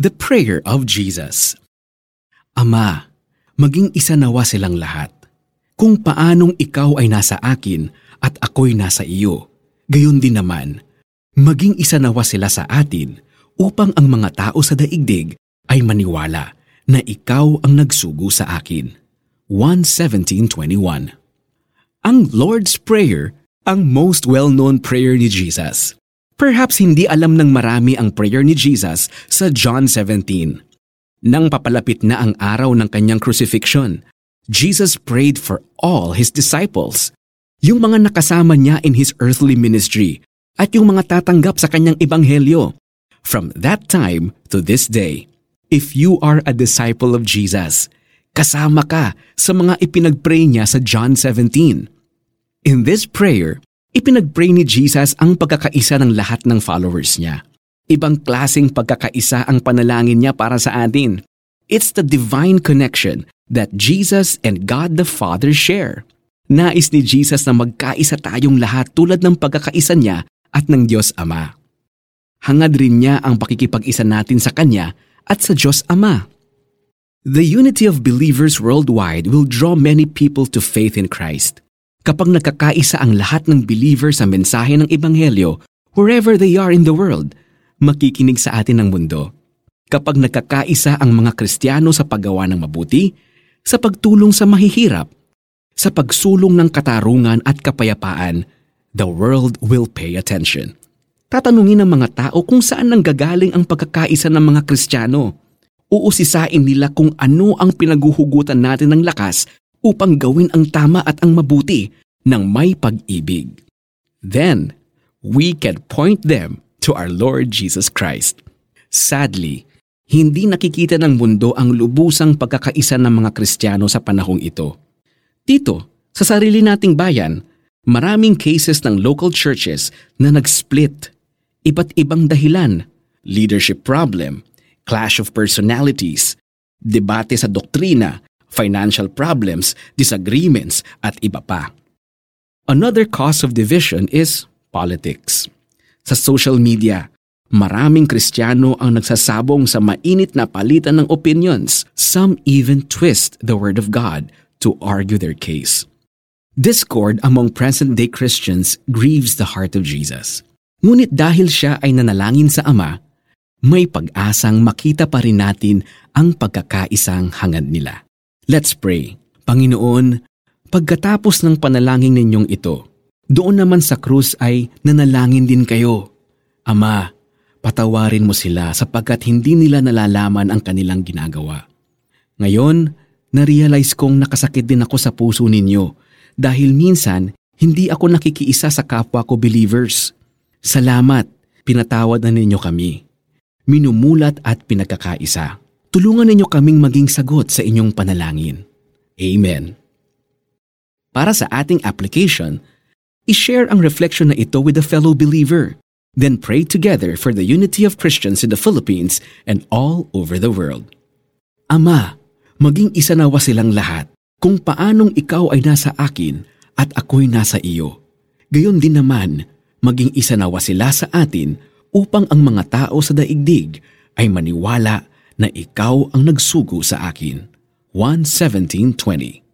The Prayer of Jesus Ama, maging isa nawa silang lahat. Kung paanong ikaw ay nasa akin at ako'y nasa iyo, gayon din naman, maging isa nawa sila sa atin upang ang mga tao sa daigdig ay maniwala na ikaw ang nagsugo sa akin. 1.17.21 Ang Lord's Prayer ang most well-known prayer ni Jesus. Perhaps hindi alam ng marami ang prayer ni Jesus sa John 17. Nang papalapit na ang araw ng kanyang crucifixion, Jesus prayed for all his disciples, yung mga nakasama niya in his earthly ministry, at yung mga tatanggap sa kanyang ebanghelyo. From that time to this day, if you are a disciple of Jesus, kasama ka sa mga ipinagpray niya sa John 17. In this prayer, ipinagpray ni Jesus ang pagkakaisa ng lahat ng followers niya. Ibang klasing pagkakaisa ang panalangin niya para sa atin. It's the divine connection that Jesus and God the Father share. Nais ni Jesus na magkaisa tayong lahat tulad ng pagkakaisa niya at ng Diyos Ama. Hangad rin niya ang pakikipag-isa natin sa Kanya at sa Diyos Ama. The unity of believers worldwide will draw many people to faith in Christ. Kapag nagkakaisa ang lahat ng believers sa mensahe ng Ebanghelyo, wherever they are in the world, makikinig sa atin ng mundo. Kapag nagkakaisa ang mga Kristiyano sa paggawa ng mabuti, sa pagtulong sa mahihirap, sa pagsulong ng katarungan at kapayapaan, the world will pay attention. Tatanungin ng mga tao kung saan nanggagaling ang pagkakaisa ng mga Kristiyano. Uusisain nila kung ano ang pinaguhugutan natin ng lakas upang gawin ang tama at ang mabuti ng may pag-ibig. Then, we can point them to our Lord Jesus Christ. Sadly, hindi nakikita ng mundo ang lubusang pagkakaisa ng mga Kristiyano sa panahong ito. Dito, sa sarili nating bayan, maraming cases ng local churches na nag-split. Iba't ibang dahilan, leadership problem, clash of personalities, debate sa doktrina, financial problems, disagreements, at iba pa. Another cause of division is politics. Sa social media, maraming Kristiyano ang nagsasabong sa mainit na palitan ng opinions. Some even twist the Word of God to argue their case. Discord among present-day Christians grieves the heart of Jesus. Ngunit dahil siya ay nanalangin sa Ama, may pag-asang makita pa rin natin ang pagkakaisang hangad nila. Let's pray. Panginoon, pagkatapos ng panalangin ninyong ito, doon naman sa krus ay nanalangin din kayo. Ama, patawarin mo sila sapagkat hindi nila nalalaman ang kanilang ginagawa. Ngayon, narealize kong nakasakit din ako sa puso ninyo dahil minsan hindi ako nakikiisa sa kapwa ko believers. Salamat, pinatawad na ninyo kami minumulat at pinagkakaisa. Tulungan ninyo kaming maging sagot sa inyong panalangin. Amen. Para sa ating application, i-share ang reflection na ito with a fellow believer. Then pray together for the unity of Christians in the Philippines and all over the world. Ama, maging isa nawa silang lahat kung paanong ikaw ay nasa akin at ako'y nasa iyo. Gayon din naman, maging isa nawa sila sa atin upang ang mga tao sa daigdig ay maniwala na ikaw ang nagsugo sa akin. 1.17.20